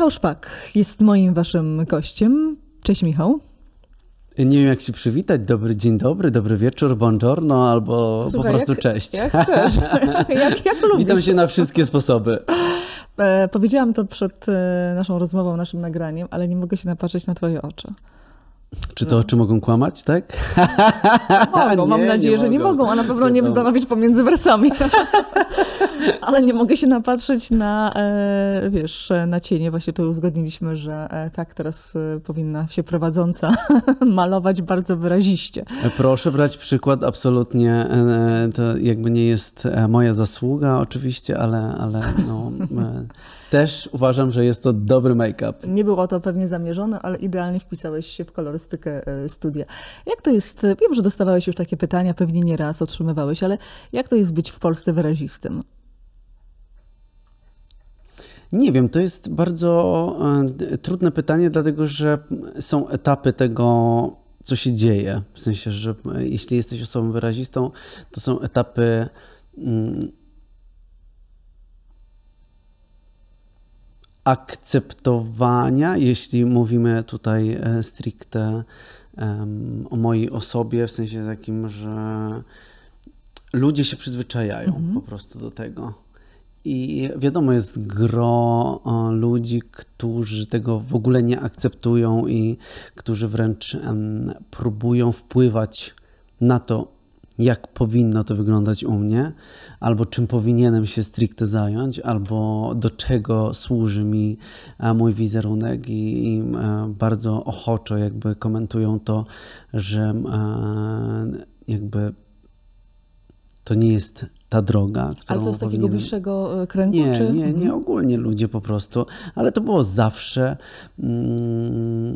Michał Szpak jest moim waszym gościem. Cześć Michał. Nie wiem, jak się przywitać. Dobry dzień dobry, dobry wieczór, buongiorno albo Słuchaj, po prostu jak, cześć. Jak chcesz, jak, jak lubisz. Witam się na wszystkie sposoby. E, powiedziałam to przed e, naszą rozmową, naszym nagraniem, ale nie mogę się napatrzeć na twoje oczy. Czy to oczy mogą kłamać, tak? Mogą, mam nadzieję, nie że nie mogą, a na pewno nie wzdanowić pomiędzy wersami. Ale nie mogę się napatrzeć na, e, wiesz, na cienie. Właśnie tu uzgodniliśmy, że e, tak teraz e, powinna się prowadząca malować bardzo wyraziście. Proszę brać przykład, absolutnie to jakby nie jest moja zasługa oczywiście, ale, ale no, też uważam, że jest to dobry make-up. Nie było to pewnie zamierzone, ale idealnie wpisałeś się w kolorystykę e, studia. Jak to jest, wiem, że dostawałeś już takie pytania, pewnie nie raz otrzymywałeś, ale jak to jest być w Polsce wyrazistym? Nie wiem, to jest bardzo e, trudne pytanie, dlatego że są etapy tego, co się dzieje. W sensie, że e, jeśli jesteś osobą wyrazistą, to są etapy mm, akceptowania, jeśli mówimy tutaj e, stricte o mojej osobie, w sensie takim, że ludzie się przyzwyczajają mhm. po prostu do tego. I wiadomo, jest gro ludzi, którzy tego w ogóle nie akceptują i którzy wręcz próbują wpływać na to, jak powinno to wyglądać u mnie, albo czym powinienem się stricte zająć, albo do czego służy mi e, mój wizerunek. I, e, bardzo ochoczo jakby komentują to, że e, jakby to nie jest ta droga. Ale to z takiego bliższego kręgu? Nie, czy? nie, nie mhm. ogólnie ludzie po prostu, ale to było zawsze. Mm...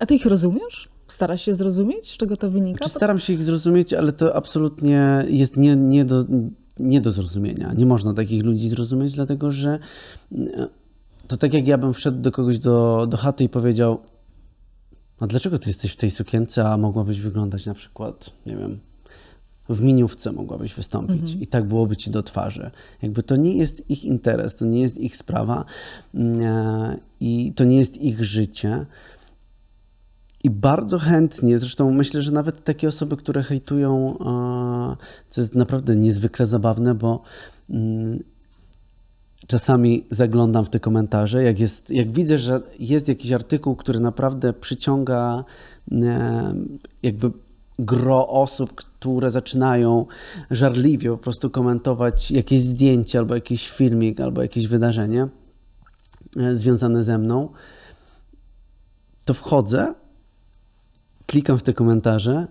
A ty ich rozumiesz? Starasz się zrozumieć, z czego to wynika? Czy znaczy, staram się ich zrozumieć, ale to absolutnie jest nie, nie, do, nie do zrozumienia. Nie można takich ludzi zrozumieć, dlatego że e, to tak jak ja bym wszedł do kogoś do, do chaty i powiedział a dlaczego ty jesteś w tej sukience, a mogłabyś wyglądać na przykład, nie wiem, w miniówce mogłabyś wystąpić mhm. i tak byłoby ci do twarzy. Jakby to nie jest ich interes, to nie jest ich sprawa mm, e, i to nie jest ich życie. I bardzo chętnie, zresztą myślę, że nawet takie osoby, które hejtują, co jest naprawdę niezwykle zabawne, bo mm, czasami zaglądam w te komentarze, jak, jest, jak widzę, że jest jakiś artykuł, który naprawdę przyciąga e, jakby gro osób, które zaczynają żarliwie po prostu komentować jakieś zdjęcie, albo jakiś filmik, albo jakieś wydarzenie e, związane ze mną, to wchodzę klikam w te komentarze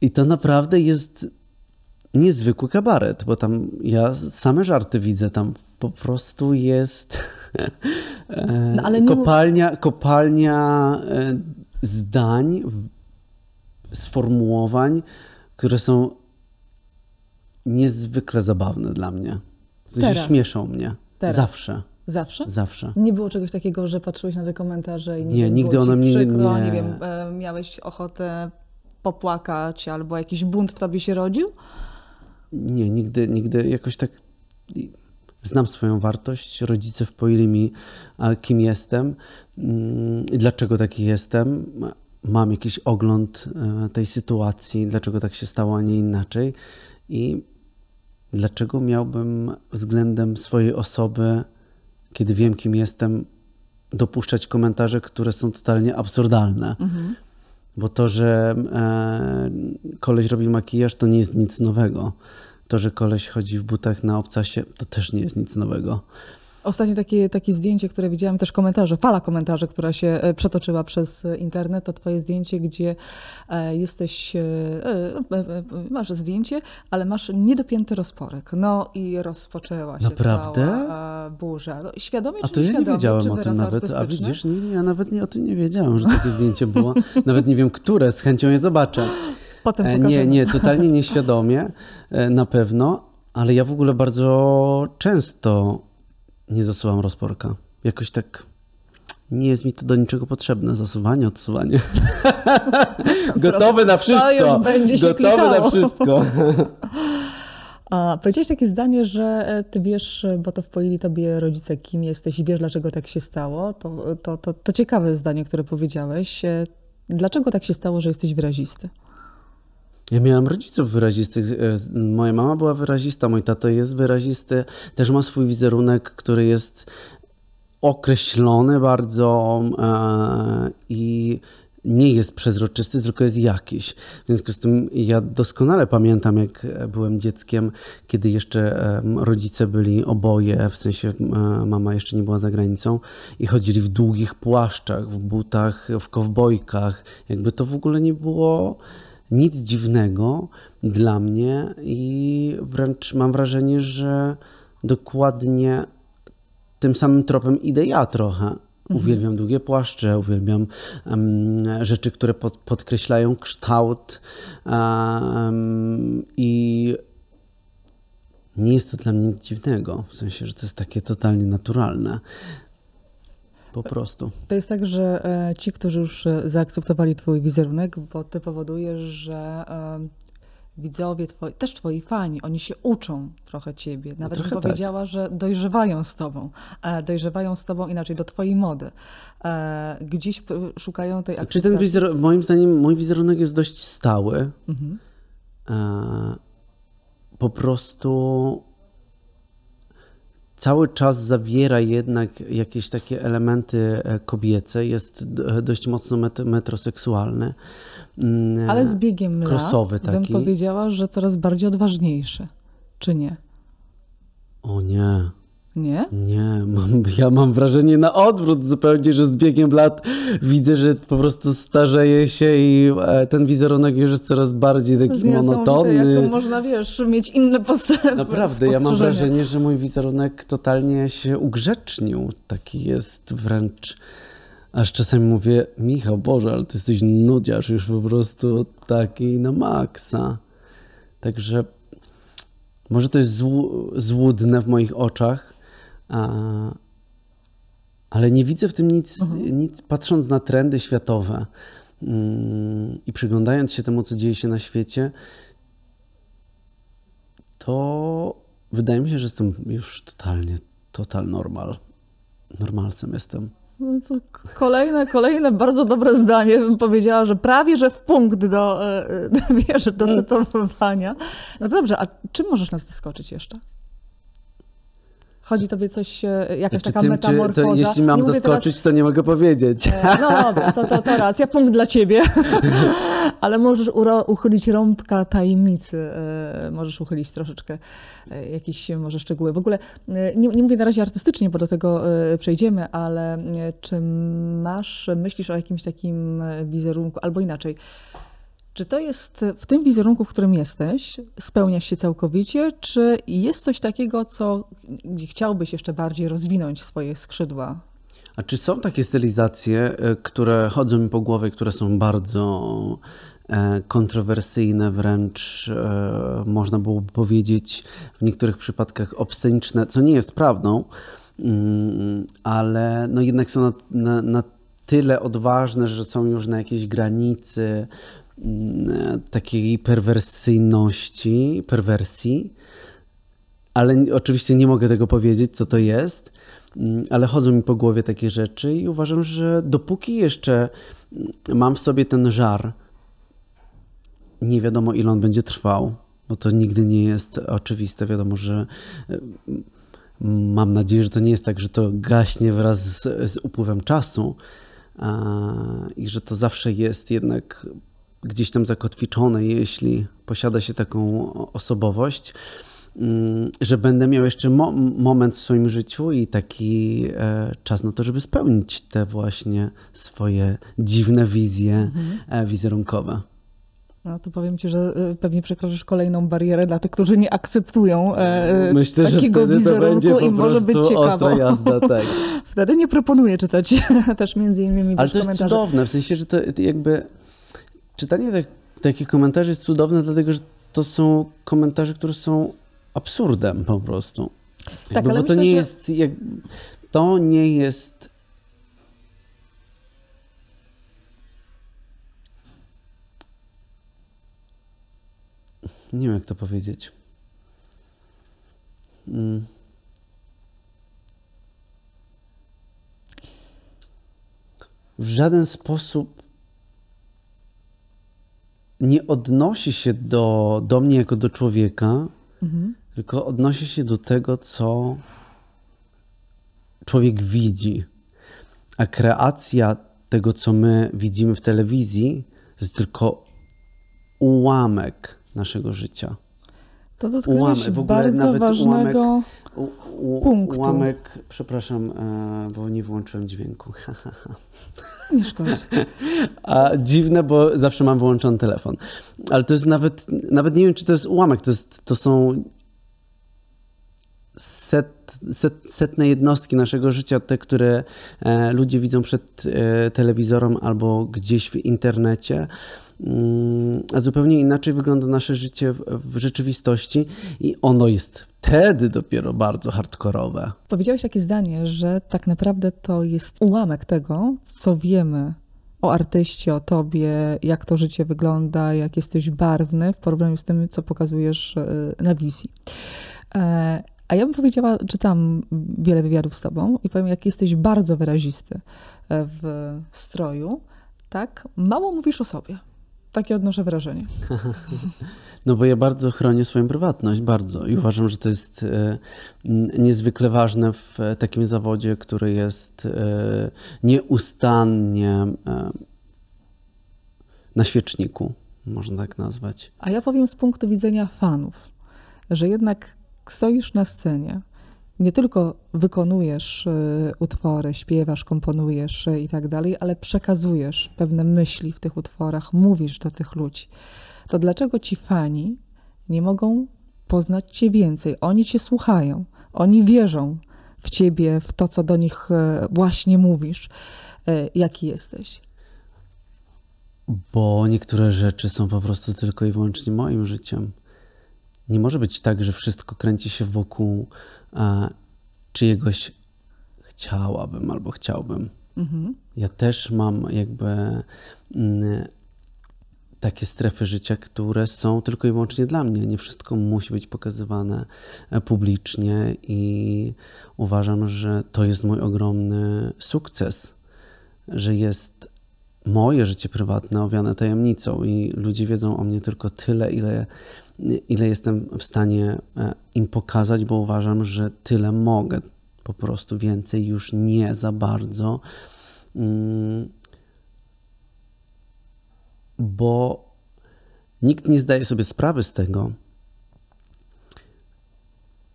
i to naprawdę jest niezwykły kabaret, bo tam ja same żarty widzę, tam po prostu jest no, kopalnia, kopalnia e, zdań, sformułowań, które są niezwykle zabawne dla mnie. Teraz. Śmieszą mnie. Teraz. Zawsze. Zawsze? Zawsze. Nie było czegoś takiego, że patrzyłeś na te komentarze i nie, nie wiem, nigdy one mnie przykro, nie. nie wiem, e, miałeś ochotę popłakać albo jakiś bunt w tobie się rodził? Nie, nigdy, nigdy jakoś tak znam swoją wartość. Rodzice wpoili mi, kim jestem mm, i dlaczego taki jestem. Mam jakiś ogląd e, tej sytuacji, dlaczego tak się stało, a nie inaczej. I dlaczego miałbym względem swojej osoby kiedy wiem, kim jestem, dopuszczać komentarze, które są totalnie absurdalne. Mhm. Bo to, że e, koleś robi makijaż, to nie jest nic nowego. To, że koleś chodzi w butach na obcasie, to też nie jest nic nowego. Ostatnie takie, takie zdjęcie, które widziałam, też komentarze, fala komentarzy, która się e, przetoczyła przez internet, to twoje zdjęcie, gdzie e, jesteś, e, masz zdjęcie, ale masz niedopięty rozporek. No i rozpoczęła się Naprawdę? cała burza. No, świadomie A to ja nie wiedziałem o tym nawet, a widzisz, nie, nie, ja nawet nie, o tym nie wiedziałem, że takie zdjęcie było. Nawet nie wiem, które, z chęcią je zobaczę. Potem pokażemy. Nie, nie, totalnie nieświadomie, na pewno, ale ja w ogóle bardzo często nie zasuwam rozporka. Jakoś tak nie jest mi to do niczego potrzebne. Zasuwanie, odsuwanie. Gotowy na wszystko. Gotowy na wszystko. A powiedziałeś takie zdanie, że e, ty wiesz, bo to wpoili tobie rodzice, kim jesteś i wiesz, dlaczego tak się stało. To, to, to, to ciekawe zdanie, które powiedziałeś. E, dlaczego tak się stało, że jesteś wyrazisty? Ja miałem rodziców wyrazistych. E, moja mama była wyrazista, mój tato jest wyrazisty. Też ma swój wizerunek, który jest określony bardzo i nie jest przezroczysty, tylko jest jakiś. W związku z tym ja doskonale pamiętam, jak byłem dzieckiem, kiedy jeszcze rodzice byli oboje, w sensie mama jeszcze nie była za granicą i chodzili w długich płaszczach, w butach, w kowbojkach. Jakby to w ogóle nie było nic dziwnego dla mnie i wręcz mam wrażenie, że dokładnie tym samym tropem idę ja trochę Mhm. Uwielbiam długie płaszcze, uwielbiam um, rzeczy, które pod, podkreślają kształt um, i nie jest to dla mnie nic dziwnego, w sensie, że to jest takie totalnie naturalne. Po prostu. To jest tak, że e, ci, którzy już e, zaakceptowali Twój wizerunek, bo Ty powodujesz, że widzowie, twoi, też twoi fani, oni się uczą trochę ciebie. Nawet no bym tak. powiedziała, tak. że dojrzewają z tobą. E, dojrzewają z tobą inaczej, do twojej mody. E, gdzieś szukają tej akceptacji. Czy ten wizerunek, moim zdaniem, mój wizerunek jest dość stały. Mhm. E, po prostu cały czas zawiera jednak jakieś takie elementy kobiece, jest dość mocno metroseksualny. Mm, Ale z biegiem crossowy lat taki. bym powiedziała, że coraz bardziej odważniejszy. Czy nie? O nie. Nie? Nie, mam, ja mam wrażenie na odwrót zupełnie, że z biegiem lat widzę, że po prostu starzeje się i e, ten wizerunek już jest coraz bardziej taki monotonny. Jak to można, wiesz, mieć inne postępy. Naprawdę, ja mam wrażenie, że mój wizerunek totalnie się ugrzecznił. Taki jest wręcz Aż czasami mówię, Michał, Boże, ale ty jesteś nudziarz już po prostu taki na maksa. Także może to jest złu, złudne w moich oczach, ale nie widzę w tym nic, mhm. nic patrząc na trendy światowe mm, i przyglądając się temu, co dzieje się na świecie, to wydaje mi się, że jestem już totalnie, total normal. Normalsem jestem. No to kolejne, kolejne bardzo dobre zdanie. Bym powiedziała, że prawie, że w punkt do, e, e, wiesz, do mm. cytowania. No dobrze, a czym możesz nas zaskoczyć jeszcze? Chodzi tobie coś, e, jakaś znaczy, taka tym, metamorfoza? to jeśli mam zaskoczyć, teraz... to nie mogę powiedzieć. No dobra, to, to, to racja, punkt dla ciebie. Ale możesz uchylić rąbka tajemnicy, możesz uchylić troszeczkę jakieś może szczegóły. W ogóle nie, nie mówię na razie artystycznie, bo do tego przejdziemy, ale czy masz, myślisz o jakimś takim wizerunku, albo inaczej, czy to jest w tym wizerunku, w którym jesteś, spełniasz się całkowicie, czy jest coś takiego, co chciałbyś jeszcze bardziej rozwinąć swoje skrzydła? A czy są takie stylizacje, e, które chodzą mi po głowie, które są bardzo e, kontrowersyjne, wręcz e, można byłoby powiedzieć w niektórych przypadkach obsceniczne, co nie jest prawdą, mm, ale no jednak są na, na, na tyle odważne, że są już na jakiejś granicy takiej perwersyjności, perwersji, ale oczywiście nie mogę tego powiedzieć, co to jest, mm, ale chodzą mi po głowie takie rzeczy i uważam, że dopóki jeszcze mam w sobie ten żar, nie wiadomo ile on będzie trwał, bo to nigdy nie jest oczywiste. Wiadomo, że mam nadzieję, że to nie jest tak, że to gaśnie wraz z, z upływem czasu i że to zawsze jest jednak gdzieś tam zakotwiczone, jeśli posiada się taką osobowość, mm, że będę miał jeszcze mo moment w swoim życiu i taki e, czas na to, żeby spełnić te właśnie swoje dziwne wizje mhm. E, wizerunkowe. No to powiem ci, że e, pewnie przekroczysz kolejną barierę dla tych, którzy nie akceptują Myślę, takiego wizerunku i może być ciekawo. jazda, tak. wtedy nie proponuję czytać też między innymi Ale to jest cudowne, w sensie, że to jakby czytanie tych, takich komentarzy jest cudowne, dlatego że to są komentarze, które są absurdem po prostu. Tak, Jakby, ale bo to myślę, nie że... jest. Jak, to nie jest. Nie wiem, jak to powiedzieć. Mm, w żaden sposób nie odnosi się do, do mnie jako do człowieka, mhm. tylko odnosi się do tego, co człowiek widzi. A kreacja tego, co my widzimy w telewizji, jest tylko ułamek naszego życia. To dotknęłeś w ogóle bardzo nawet ważnego ułamek, u, u, punktu. Ułamek, przepraszam, e, bo nie włączyłem dźwięku. Nie szkodzi. A dziwne, bo zawsze mam wyłączony telefon. Ale to jest nawet, nawet nie wiem, czy to jest ułamek, to, jest, to są set, set, setne jednostki naszego życia, te, które e, ludzie widzą przed e, telewizorem albo gdzieś w internecie. Mm, a zupełnie inaczej wygląda nasze życie w rzeczywistości i ono jest wtedy dopiero bardzo hardkorowe. Powiedziałeś takie zdanie, że tak naprawdę to jest ułamek tego, co wiemy o artyście, o tobie, jak to życie wygląda, jak jesteś barwny w porównaniu z tym, co pokazujesz e, na wizji. E, a ja bym powiedziała, czytam wiele wywiadów z tobą i powiem, jak jesteś bardzo wyrazisty e, w stroju, tak, mało mówisz o sobie. Takie odnoszę wrażenie. No bo ja bardzo chronię swoją prywatność, bardzo. I uważam, że to jest e, niezwykle ważne w takim zawodzie, który jest e, nieustannie e, na świeczniku, można tak nazwać. A ja powiem z punktu widzenia fanów, że jednak stoisz na scenie, nie tylko wykonujesz utwory, śpiewasz, komponujesz i tak dalej, ale przekazujesz pewne myśli w tych utworach, mówisz do tych ludzi to dlaczego ci fani nie mogą poznać cię więcej? Oni cię słuchają, oni wierzą w ciebie, w to, co do nich e, właśnie mówisz. Jaki jesteś? Bo niektóre rzeczy są po prostu tylko i wyłącznie moim życiem. Nie może być tak, że wszystko kręci się wokół czyjegoś chciałabym albo chciałbym. Mhm. Ja też mam jakby mm, takie strefy życia, które są tylko i wyłącznie dla mnie. Nie wszystko musi być pokazywane e, publicznie i uważam, że to jest mój ogromny sukces, że jest moje życie prywatne owiane tajemnicą i ludzie wiedzą o mnie tylko tyle, ile, ile jestem w stanie e, im pokazać, bo uważam, że tyle mogę. Po prostu więcej już nie za bardzo. Mm bo nikt nie zdaje sobie sprawy z tego,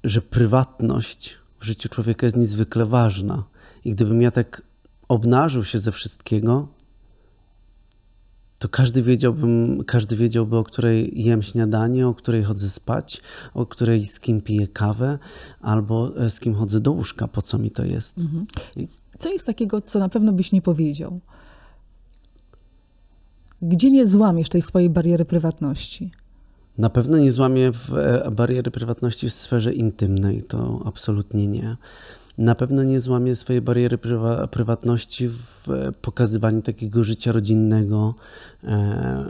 że prywatność w życiu człowieka jest niezwykle ważna. I gdybym ja tak obnażył się ze wszystkiego, to każdy wiedziałbym, każdy wiedziałby, o której jem śniadanie, o której chodzę spać, o której z kim piję kawę, albo z kim chodzę do łóżka, po co mi to jest. Mhm. Co jest takiego, co na pewno byś nie powiedział? Gdzie nie złamiesz tej swojej bariery prywatności? Na pewno nie złamię w e, bariery prywatności w sferze intymnej, to absolutnie nie. Na pewno nie złamię swojej bariery prywa prywatności w e, pokazywaniu takiego życia rodzinnego, e,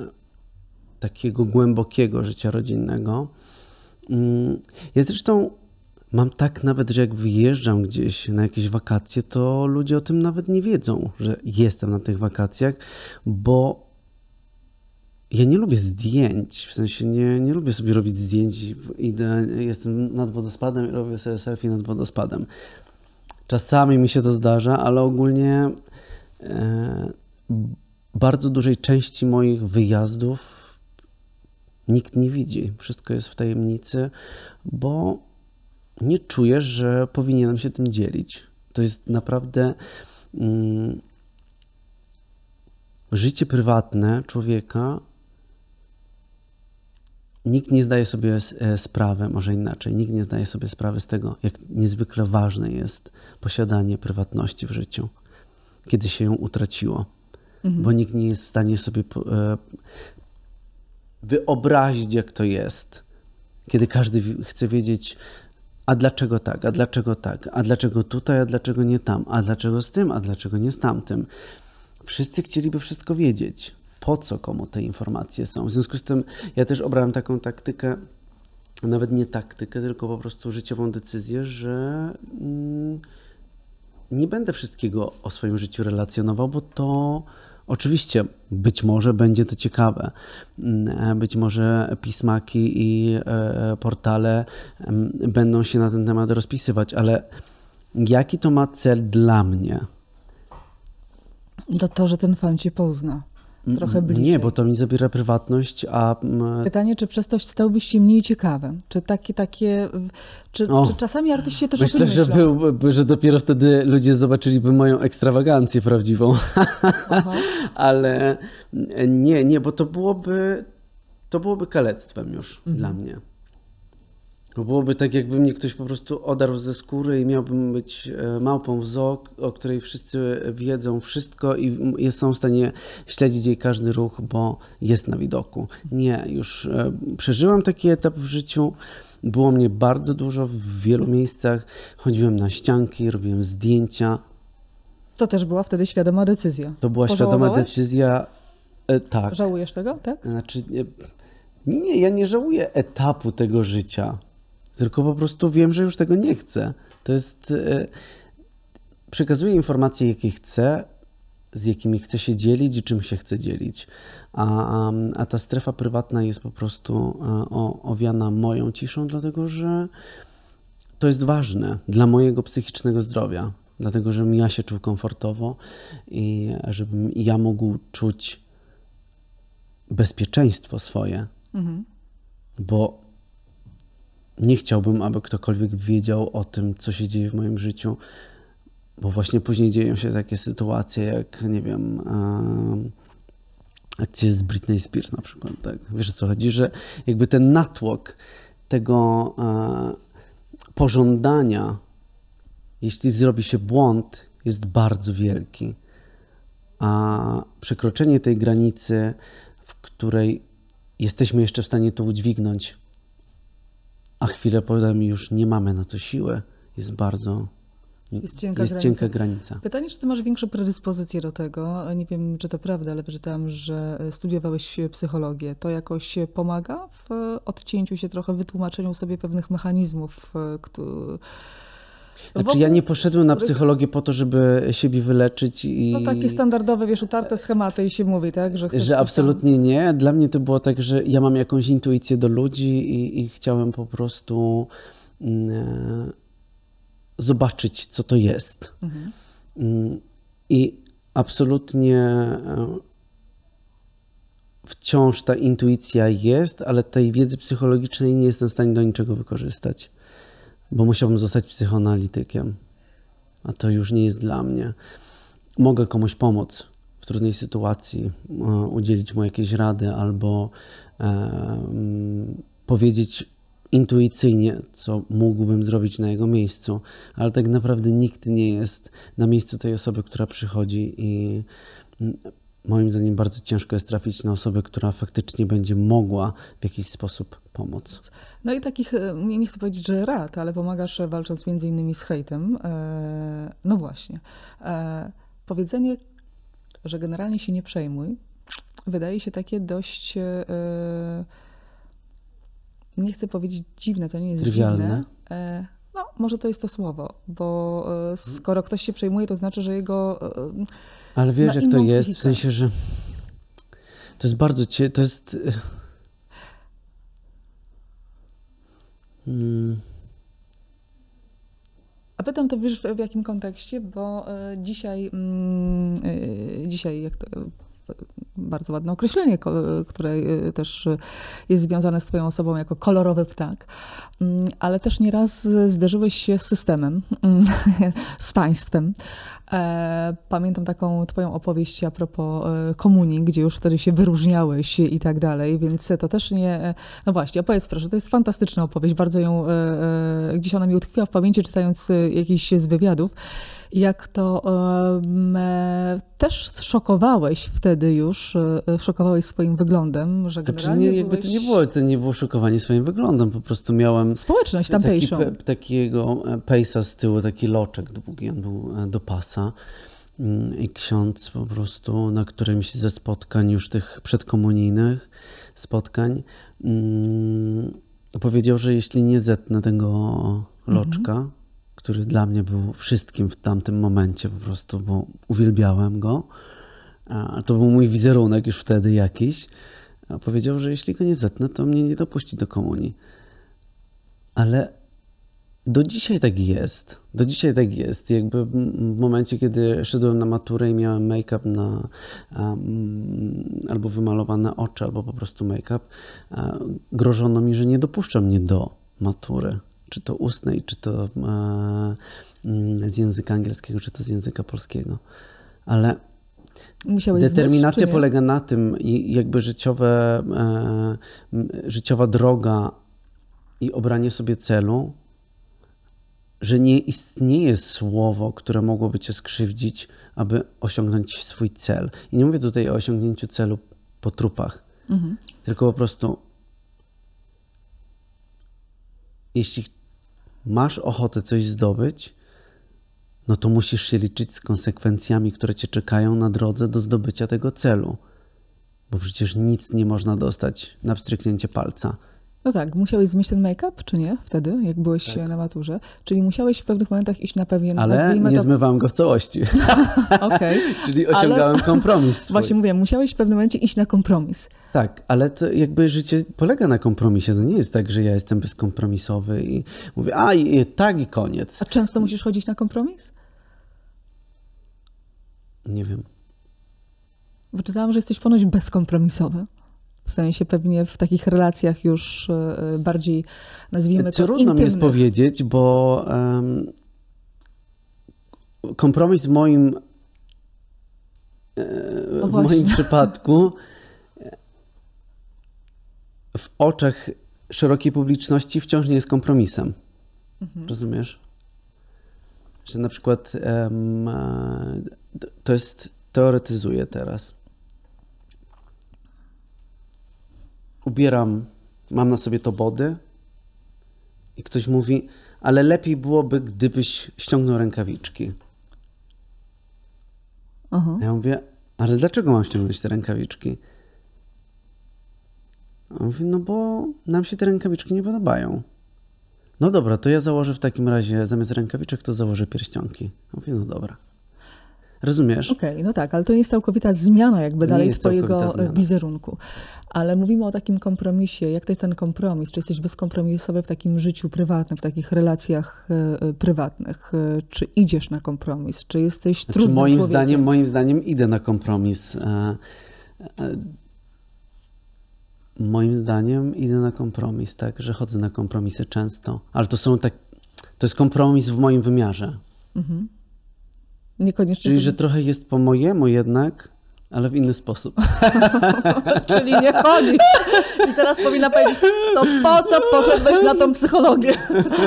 takiego głębokiego życia rodzinnego. Mm, ja zresztą mam tak nawet, że jak wyjeżdżam gdzieś na jakieś wakacje, to ludzie o tym nawet nie wiedzą, że jestem na tych wakacjach, bo ja nie lubię zdjęć, w sensie nie, nie lubię sobie robić zdjęć. Idę, jestem nad wodospadem i robię sobie selfie nad wodospadem. Czasami mi się to zdarza, ale ogólnie e, bardzo dużej części moich wyjazdów nikt nie widzi. Wszystko jest w tajemnicy, bo nie czuję, że powinienem się tym dzielić. To jest naprawdę. Mm, życie prywatne człowieka nikt nie zdaje sobie e, sprawy, może inaczej, nikt nie zdaje sobie sprawy z tego, jak niezwykle ważne jest posiadanie prywatności w życiu, kiedy się ją utraciło. Mhm. Bo nikt nie jest w stanie sobie e, wyobrazić, jak to jest, kiedy każdy chce wiedzieć, a dlaczego tak, a dlaczego tak, a dlaczego tutaj, a dlaczego nie tam, a dlaczego z tym, a dlaczego nie z tamtym. Wszyscy chcieliby wszystko wiedzieć po co komu te informacje są. W związku z tym ja też obrałem taką taktykę, nawet nie taktykę, tylko po prostu życiową decyzję, że mm, nie będę wszystkiego o swoim życiu relacjonował, bo to oczywiście być może będzie to ciekawe. Mm, być może pismaki i e, portale mm, będą się na ten temat rozpisywać, ale jaki to ma cel dla mnie? To to, że ten fan cię pozna trochę bliżej. Nie, bo to mi zabiera prywatność, a... Pytanie, czy przez to stałbyś się mniej ciekawym? Czy takie, takie... Czy, czy czasami artyści też myślę, o tym że był, że dopiero wtedy ludzie zobaczyliby moją ekstrawagancję prawdziwą. Ale nie, nie, bo to byłoby... To byłoby kalectwem już mhm. dla mnie. Bo byłoby tak, jakby mnie ktoś po prostu odarł ze skóry i miałbym być e, małpą w zoo, o której wszyscy wiedzą wszystko i są w stanie śledzić jej każdy ruch, bo jest na widoku. Nie, już e, przeżyłem taki etap w życiu. Było mnie bardzo dużo w wielu miejscach. Chodziłem na ścianki, robiłem zdjęcia. To też była wtedy świadoma decyzja. To była świadoma decyzja. E, tak. Żałujesz tego, tak? Znaczy, nie, ja nie żałuję etapu tego życia tylko po prostu wiem, że już tego nie chcę. To jest. E, przekazuję informacje, jakie chcę, z jakimi chcę się dzielić i czym się chcę dzielić. A, a, a ta strefa prywatna jest po prostu e, o, owiana moją ciszą, dlatego że to jest ważne dla mojego psychicznego zdrowia. Dlatego, żebym ja się czuł komfortowo i żebym ja mógł czuć bezpieczeństwo swoje. Mhm. Bo nie chciałbym, aby ktokolwiek wiedział o tym, co się dzieje w moim życiu, bo właśnie później dzieją się takie sytuacje, jak nie wiem, akcje z Britney Spears na przykład. Tak? Wiesz o co chodzi, że jakby ten natłok tego pożądania, jeśli zrobi się błąd, jest bardzo wielki. A przekroczenie tej granicy, w której jesteśmy jeszcze w stanie to udźwignąć, a chwilę potem już nie mamy na to siły, jest bardzo jest, cienka, jest granica. cienka, granica. Pytanie, czy ty masz większe predyspozycje do tego? Nie wiem, czy to prawda, ale wyczytałam, że studiowałeś psychologię. To jakoś pomaga w odcięciu się trochę, wytłumaczeniu sobie pewnych mechanizmów, które znaczy ja nie poszedłem na psychologię po to, żeby siebie wyleczyć i... No takie standardowe, wiesz, utarte schematy i się mówi, tak? Że, że absolutnie tam... nie. Dla mnie to było tak, że ja mam jakąś intuicję do ludzi i, i chciałem po prostu mm, e, zobaczyć, co to jest. Mhm. Mm, I absolutnie e, wciąż ta intuicja jest, ale tej wiedzy psychologicznej nie jestem w stanie do niczego wykorzystać bo musiałbym zostać psychoanalitykiem, a to już nie jest dla mnie. Mogę komuś pomóc w trudnej sytuacji, e, udzielić mu jakieś rady albo e, powiedzieć intuicyjnie, co mógłbym zrobić na jego miejscu, ale tak naprawdę nikt nie jest na miejscu tej osoby, która przychodzi i moim zdaniem bardzo ciężko jest trafić na osobę, która faktycznie będzie mogła w jakiś sposób pomóc. No i takich, e, nie, nie chcę powiedzieć, że rad, ale pomagasz e, walcząc między innymi z hejtem. E, no właśnie. Powiedzenie, że generalnie się nie przejmuj, wydaje się takie dość nie chcę powiedzieć dziwne, to nie jest Trywialne. dziwne. No, może to jest to słowo, bo skoro ktoś się przejmuje, to znaczy, że jego ale wiesz, jak to jest, psychikę. w sensie, że to jest bardzo, cie, to jest... Hmm. A pytam to wiesz w jakim kontekście, bo y, dzisiaj, y, dzisiaj jak to, bardzo ładne określenie, które e, też jest związane z Twoją osobą jako kolorowy ptak, mm, ale też nieraz zderzyłeś się z systemem, mm, z państwem. E, pamiętam taką Twoją opowieść a propos e, komunii, gdzie już wtedy się wyróżniałeś i tak dalej, więc to też nie. No właśnie, opowiedz proszę, to jest fantastyczna opowieść, bardzo ją, gdzieś ona mi utkwiła w pamięci, czytając jakiś z wywiadów jak to e, też szokowałeś wtedy już, e, szokowałeś swoim wyglądem, że znaczy, nie, jakby byłeś... to nie było, to nie było szokowanie swoim wyglądem, po prostu miałem społeczność tamtejszą. Taki, takiego e, pejsa z tyłu, taki loczek długi, on był do pasa mm, i ksiądz po prostu na którymś ze spotkań już tych przedkomunijnych spotkań mm, powiedział, że jeśli nie zetnę tego loczka, mhm. Który dla mnie był wszystkim w tamtym momencie po prostu, bo uwielbiałem go, to był mój wizerunek już wtedy jakiś, powiedział, że jeśli go nie zetnę, to mnie nie dopuści do komunii. Ale do dzisiaj tak jest. Do dzisiaj tak jest. Jakby w momencie, kiedy szedłem na maturę i miałem make-up na albo wymalowane oczy, albo po prostu make-up, grożono mi, że nie dopuszczą mnie do matury. Czy to ustnej, czy to um, z języka angielskiego, czy to z języka polskiego. Ale Musiałeś determinacja polega na tym, i jakby życiowe, e, życiowa droga i obranie sobie celu że nie istnieje słowo, które mogłoby cię skrzywdzić, aby osiągnąć swój cel. I nie mówię tutaj o osiągnięciu celu po trupach, mhm. tylko po prostu jeśli masz ochotę coś zdobyć, no to musisz się liczyć z konsekwencjami, które cię czekają na drodze do zdobycia tego celu. Bo przecież nic nie można dostać na wstrzyknięcie palca. No tak, musiałeś zmienić ten make-up, czy nie? Wtedy, jak byłeś tak. na maturze. Czyli musiałeś w pewnych momentach iść na pewien... Ale nie to... zmywałem go w całości. Okej. Czyli osiągałem ale... kompromis swój. Właśnie mówię, musiałeś w pewnym momencie iść na kompromis. Tak, ale to jakby życie polega na kompromisie. To nie jest tak, że ja jestem bezkompromisowy i mówię, a i, tak i koniec. A często musisz chodzić na kompromis? Nie wiem. Wyczytałam, że jesteś ponoć bezkompromisowy. W sensie pewnie w takich relacjach już e, bardziej, nazwijmy to, Trudno intymnych. mi jest powiedzieć, bo um, kompromis w moim, e, w moim przypadku w oczach szerokiej publiczności wciąż nie jest kompromisem. Mhm. Rozumiesz? Że na przykład um, to jest, teoretyzuję teraz ubieram, mam na sobie to body i ktoś mówi, ale lepiej byłoby, gdybyś ściągnął rękawiczki. Aha. Ja mówię, ale dlaczego mam ściągnąć te rękawiczki? On mówi, no bo nam się te rękawiczki nie podobają. No dobra, to ja założę w takim razie zamiast rękawiczek, to założę pierścionki. Ja mówię, no dobra. Rozumiesz? Okej, okay, no tak, ale to nie jest całkowita zmiana jakby dalej twojego wizerunku. Ale mówimy o takim kompromisie. Jak to jest ten kompromis? Czy jesteś bezkompromisowy w takim życiu prywatnym, w takich relacjach e, e, prywatnych? E, czy idziesz na kompromis? Czy jesteś znaczy, trudnym moim człowiekiem? zdaniem, moim zdaniem idę na kompromis. Moim zdaniem idę na kompromis, tak, że chodzę na kompromisy często, ale to są tak, to jest kompromis w moim wymiarze. Mhm. Niekoniecznie. Czyli, że trochę jest po mojemu jednak, ale w inny sposób. Czyli nie chodzi. I teraz powinna powiedzieć, to po co poszedłeś na tą psychologię?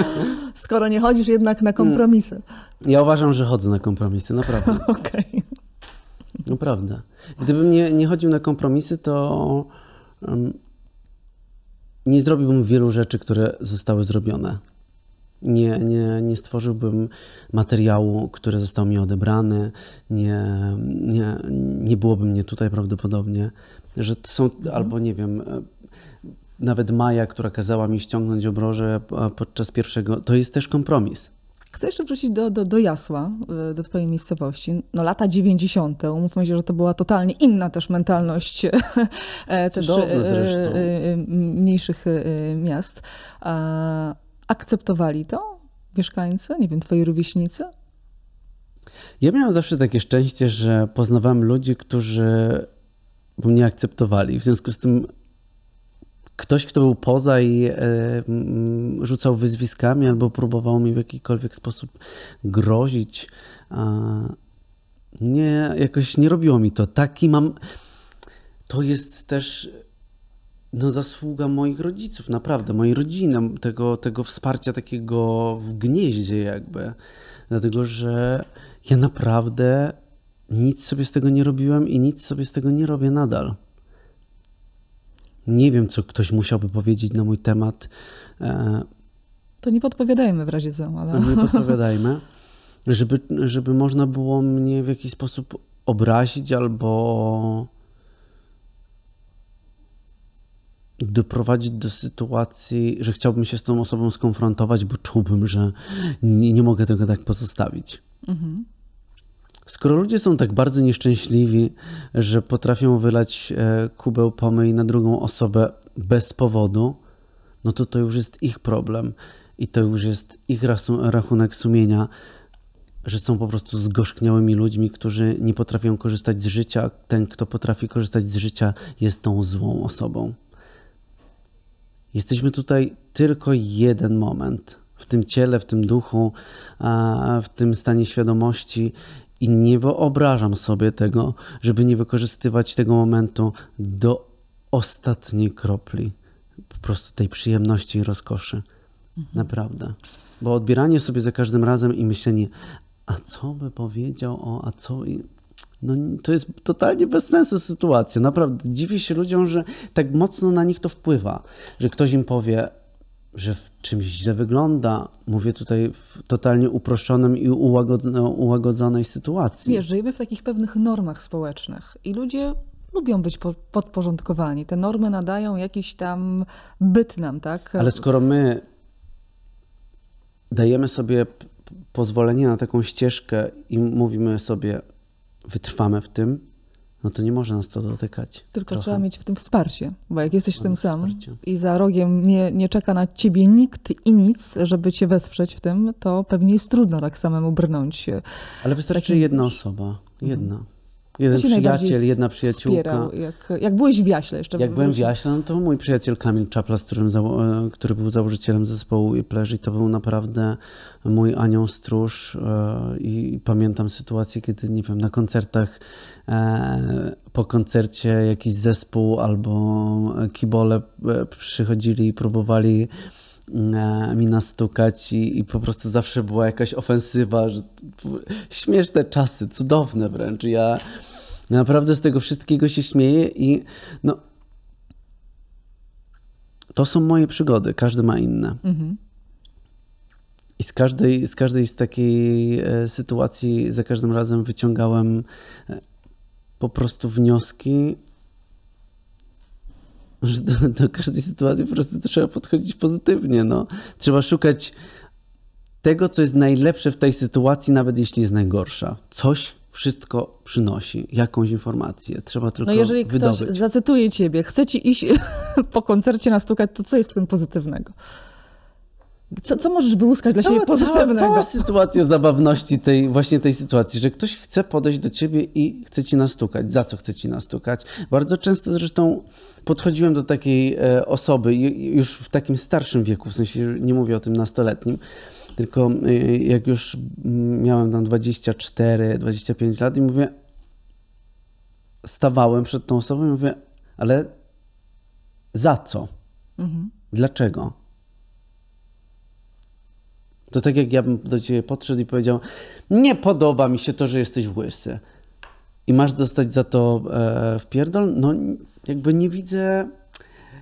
Skoro nie chodzisz jednak na kompromisy. Ja uważam, że chodzę na kompromisy, naprawdę. Okej. Okay. Naprawdę. Gdybym nie, nie chodził na kompromisy, to um, nie zrobiłbym wielu rzeczy, które zostały zrobione nie, nie, nie stworzyłbym materiału, który został mi odebrany, nie, nie, nie byłoby mnie tutaj prawdopodobnie, że to są, mhm. albo nie wiem, e, nawet Maja, która kazała mi ściągnąć obroże podczas pierwszego, to jest też kompromis. Chcę jeszcze wrócić do, do, do Jasła, e, do twojej miejscowości. No lata 90. Umówmy się, że to była totalnie inna też mentalność e, też mniejszych miast akceptowali to mieszkańcy, nie wiem, twoi rówieśnicy? Ja miałem zawsze takie szczęście, że poznawałem ludzi, którzy mnie akceptowali. W związku z tym ktoś, kto był poza i e, rzucał wyzwiskami albo próbował mi w jakikolwiek sposób grozić, nie, jakoś nie robiło mi to. Taki mam. To jest też no, zasługa moich rodziców, naprawdę, mojej rodziny, tego, tego wsparcia takiego w gnieździe jakby. Dlatego, że ja naprawdę nic sobie z tego nie robiłem i nic sobie z tego nie robię nadal. Nie wiem, co ktoś musiałby powiedzieć na mój temat. E, to nie podpowiadajmy w razie co, ale... Nie podpowiadajmy. Żeby, żeby można było mnie w jakiś sposób obrazić albo doprowadzić do sytuacji, że chciałbym się z tą osobą skonfrontować, bo czułbym, że nie, nie mogę tego tak pozostawić. Mhm. Skoro ludzie są tak bardzo nieszczęśliwi, że potrafią wylać e, kubeł pomyj na drugą osobę bez powodu, no to to już jest ich problem i to już jest ich rachunek sumienia, że są po prostu zgorzkniałymi ludźmi, którzy nie potrafią korzystać z życia. Ten, kto potrafi korzystać z życia, jest tą złą osobą. Jesteśmy tutaj tylko jeden moment w tym ciele, w tym duchu, w tym stanie świadomości i nie wyobrażam sobie tego, żeby nie wykorzystywać tego momentu do ostatniej kropli po prostu tej przyjemności i rozkoszy. Mhm. Naprawdę. Bo odbieranie sobie za każdym razem i myślenie, a co by powiedział o, a co. No, to jest totalnie bez sensu sytuacja. Naprawdę dziwię się ludziom, że tak mocno na nich to wpływa, że ktoś im powie, że w czymś źle wygląda. Mówię tutaj w totalnie uproszczonym i ułagodzonej sytuacji. Wiesz, żyjemy w takich pewnych normach społecznych i ludzie lubią być podporządkowani. Te normy nadają jakiś tam byt nam, tak? Ale skoro my dajemy sobie pozwolenie na taką ścieżkę i mówimy sobie, wytrwamy w tym, no to nie może nas to dotykać. Tylko trochę. trzeba mieć w tym wsparcie, bo jak jesteś w tym sam i za rogiem nie, nie czeka na ciebie nikt i nic, żeby cię wesprzeć w tym, to pewnie jest trudno tak samemu brnąć. Ale wystarczy jedna osoba, jedna. Mhm. Jeden przyjaciel, jedna przyjaciółka. Jak, jak byłeś w Jaśle jeszcze? Jak byłem w Jaśle, no to mój przyjaciel Kamil Czapla, z którym, e, który był założycielem zespołu i Pleży, to był naprawdę mój anioł stróż e, i pamiętam sytuację, kiedy, nie wiem, na koncertach e, po koncercie jakiś zespół albo kibole przychodzili i próbowali mi nastukać i, i po prostu zawsze była jakaś ofensywa, że śmieszne czasy, cudowne wręcz. Ja naprawdę z tego wszystkiego się śmieję i no to są moje przygody, każdy ma inne. Mhm. I z każdej, z każdej z takiej e, sytuacji za każdym razem wyciągałem e, po prostu wnioski, że do, do, każdej sytuacji po prostu trzeba podchodzić pozytywnie. No. Trzeba szukać tego, co jest najlepsze w tej sytuacji, nawet jeśli jest najgorsza. Coś wszystko przynosi, jakąś informację. Trzeba tylko No jeżeli wydobyć. ktoś zacytuje ciebie, chce ci iść po koncercie nastukać, to co jest w tym pozytywnego? Co, co możesz wyłuskać dla cała, siebie pozytywnego? Cała, cała sytuacja zabawności tej, właśnie tej sytuacji, że ktoś chce podejść do ciebie i chce ci nastukać. Za co chce ci nastukać? Bardzo często zresztą podchodziłem do takiej e, osoby już w takim starszym wieku, w sensie nie mówię o tym nastoletnim, tylko e, jak już miałem tam 24, 25 lat i mówię, stawałem przed tą osobą i mówię, ale za co? Mhm. Dlaczego? To tak jak ja bym do ciebie podszedł i powiedział, nie podoba mi się to, że jesteś łysy. I masz dostać za to e, w pierdol? No jakby nie widzę,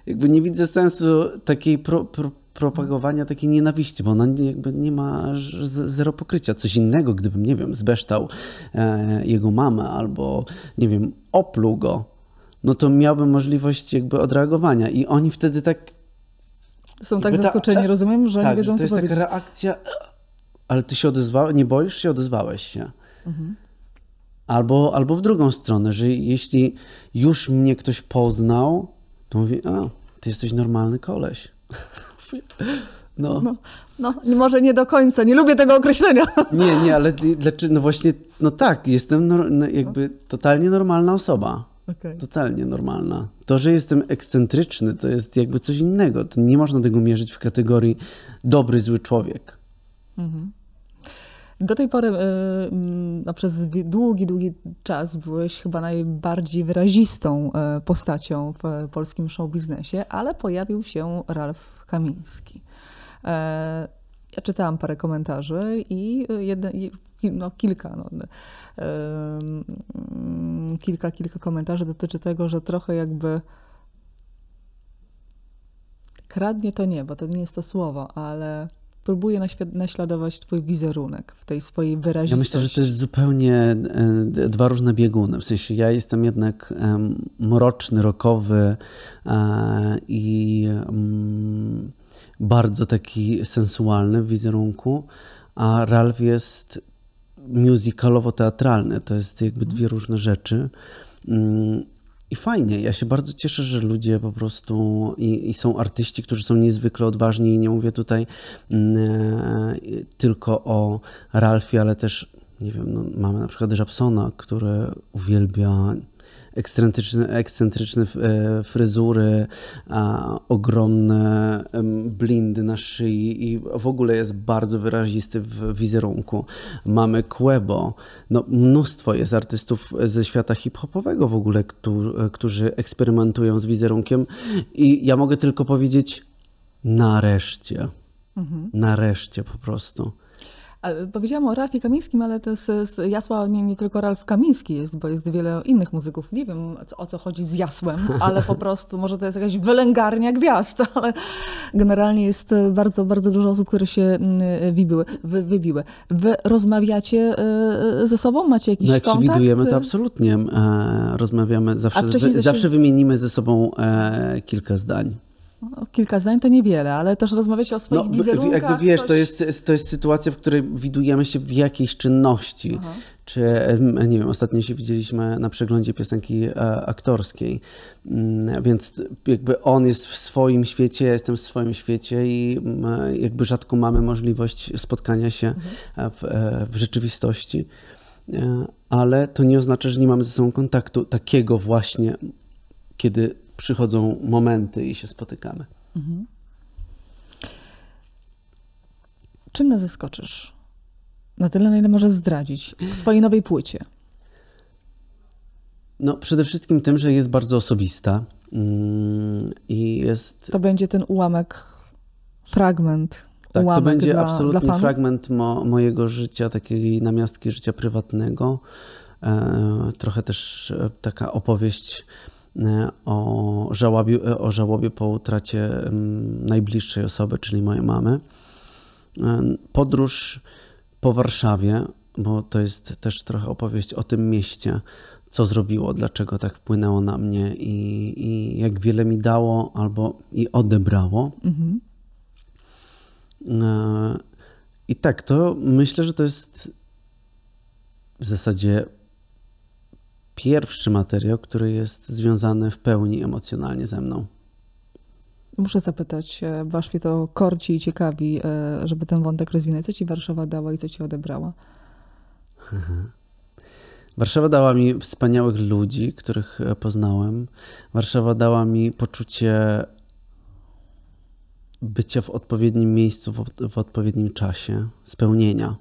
jakby nie widzę sensu takiej pro, pro, propagowania takiej nienawiści, bo ona jakby nie ma zero pokrycia. Coś innego, gdybym, nie wiem, zbeształ e, jego mamę albo, nie wiem, opluł go, no to miałbym możliwość jakby odreagowania i oni wtedy tak są tak zaskoczeni, ta, rozumiem, że tak, nie wiedzą, że to jest taka reakcja, ale ty się odezwałeś, nie boisz się, odezwałeś się. Mhm. Albo, albo w drugą stronę, że jeśli już mnie ktoś poznał, to mówi, a, ty jesteś normalny koleś. No. no. No, może nie do końca, nie lubię tego określenia. Nie, nie, ale dlaczego? No właśnie, no tak, jestem no, jakby totalnie normalna osoba. Okay. Totalnie normalna. To, że jestem ekscentryczny, to jest jakby coś innego. To nie można tego mierzyć w kategorii dobry, zły człowiek. Mhm. Do tej pory, e, no, przez długi, długi czas byłeś chyba najbardziej wyrazistą e, postacią w polskim show biznesie, ale pojawił się Ralf Kamiński. E, ja czytałam parę komentarzy i, jedne, no, kilka, no, kilka, kilka komentarzy dotyczy tego, że trochę jakby kradnie to nie, bo to nie jest to słowo, ale próbuje naśladować twój wizerunek w tej swojej wyrazistości. Ja myślę, że to jest zupełnie e, dwa różne bieguny. W sensie ja jestem jednak mroczny, rokowy e, i mm, bardzo taki sensualny w wizerunku, a Ralph jest musicalowo-teatralny. To jest jakby dwie różne rzeczy. I fajnie, ja się bardzo cieszę, że ludzie po prostu i, i, są artyści, którzy są niezwykle odważni. I nie mówię tutaj mm, e, tylko o Ralfie, ale też nie wiem, no, mamy na przykład Japsona, który uwielbia ekscentryczne, ekscentryczne e, fryzury, ogromne blindy na szyi i w ogóle jest bardzo wyrazisty w wizerunku. Mamy Quebo, no mnóstwo jest artystów ze świata hip-hopowego w ogóle, którzy eksperymentują z wizerunkiem i ja mogę tylko powiedzieć nareszcie. Mhm. Nareszcie po prostu. Powiedziałam o Ralfie Kamińskim, ale to jest, jasła nie, nie, tylko Ralf Kamiński jest, bo jest wiele innych muzyków. Nie wiem o co chodzi z jasłem, ale po prostu może to jest jakaś wylęgarnia gwiazd, ale generalnie jest bardzo, bardzo dużo osób, które się mm, wybiły. Wy, wybiły. Wy rozmawiacie e, ze sobą? Macie jakiś no jak kontakt? się widujemy, to absolutnie e, rozmawiamy. Zawsze, zawsze wymienimy ze sobą e, kilka zdań. No, kilka zdań to niewiele, ale też rozmawiać o swoich no, wizerunkach. Jakby wiesz, coś... to, jest, to jest sytuacja, w której widujemy się w jakiejś czynności. Aha. Czy, nie wiem, ostatnio się widzieliśmy na przeglądzie piosenki e, aktorskiej, mm, więc jakby on jest w swoim świecie, ja jestem w swoim świecie i mm, jakby rzadko mamy możliwość spotkania się mhm. w, e, w rzeczywistości. E, ale to nie oznacza, że nie mamy ze sobą kontaktu takiego właśnie, kiedy przychodzą momenty i się spotykamy. Mhm. Czym nas zaskoczysz? Na tyle, na ile możesz zdradzić w swojej nowej płycie. No, przede wszystkim tym, że jest bardzo osobista mm, i jest... To będzie ten ułamek, fragment, tak, ułamek to będzie dla, absolutnie dla fragment mo, mojego życia, takiej namiastki życia prywatnego. E, trochę też e, taka opowieść o żałobie, e, o żałobie po utracie najbliższej osoby, czyli mojej mamy. E, podróż po Warszawie, bo to jest też trochę opowieść o tym mieście, co zrobiło, dlaczego tak wpłynęło na mnie i, i jak wiele mi dało albo i odebrało. Mhm. I tak, to myślę, że to jest w zasadzie pierwszy materiał, który jest związany w pełni emocjonalnie ze mną. Muszę zapytać, e, aż mnie to korci i ciekawi, e, żeby ten wątek rozwinąć. Co ci Warszawa dała i co ci odebrała? Warszawa dała mi wspaniałych ludzi, których e, poznałem. Warszawa dała mi poczucie bycia w odpowiednim miejscu, w odpowiednim czasie, spełnienia.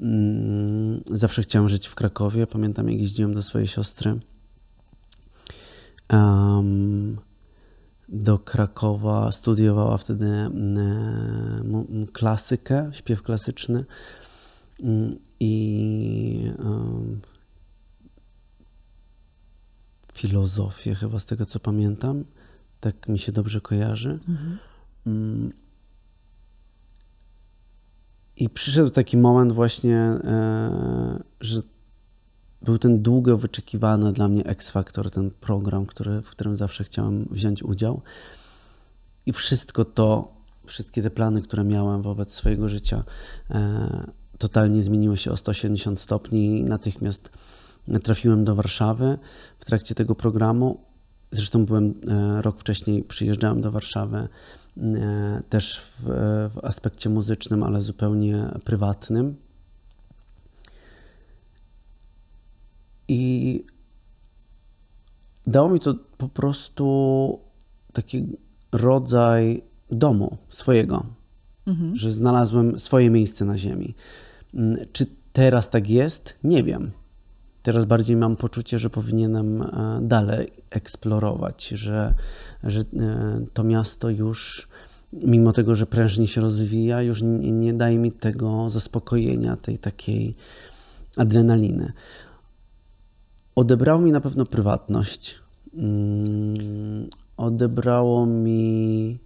Mm, zawsze chciałem żyć w Krakowie. Pamiętam, jak jeździłem do swojej siostry. Do Krakowa studiowała wtedy um, klasykę, śpiew klasyczny i filozofię, chyba z tego co pamiętam. Tak mi się dobrze kojarzy. Mhm. I przyszedł taki moment właśnie, e, że był ten długo wyczekiwany dla mnie X Factor, ten program, który, w którym zawsze chciałem wziąć udział. I wszystko to, wszystkie te plany, które miałem wobec swojego życia, e, totalnie zmieniły się o 180 stopni. Natychmiast trafiłem do Warszawy w trakcie tego programu. Zresztą byłem e, rok wcześniej, przyjeżdżałem do Warszawy też w, w aspekcie muzycznym, ale zupełnie prywatnym. I dało mi to po prostu taki rodzaj domu swojego, mhm. że znalazłem swoje miejsce na ziemi. Czy teraz tak jest? Nie wiem. Teraz bardziej mam poczucie, że powinienem e, dalej eksplorować, że, że e, to miasto już, mimo tego, że prężnie się rozwija, już nie, nie daje mi tego zaspokojenia, tej takiej adrenaliny. Odebrało mi na pewno prywatność. Mm, odebrało mi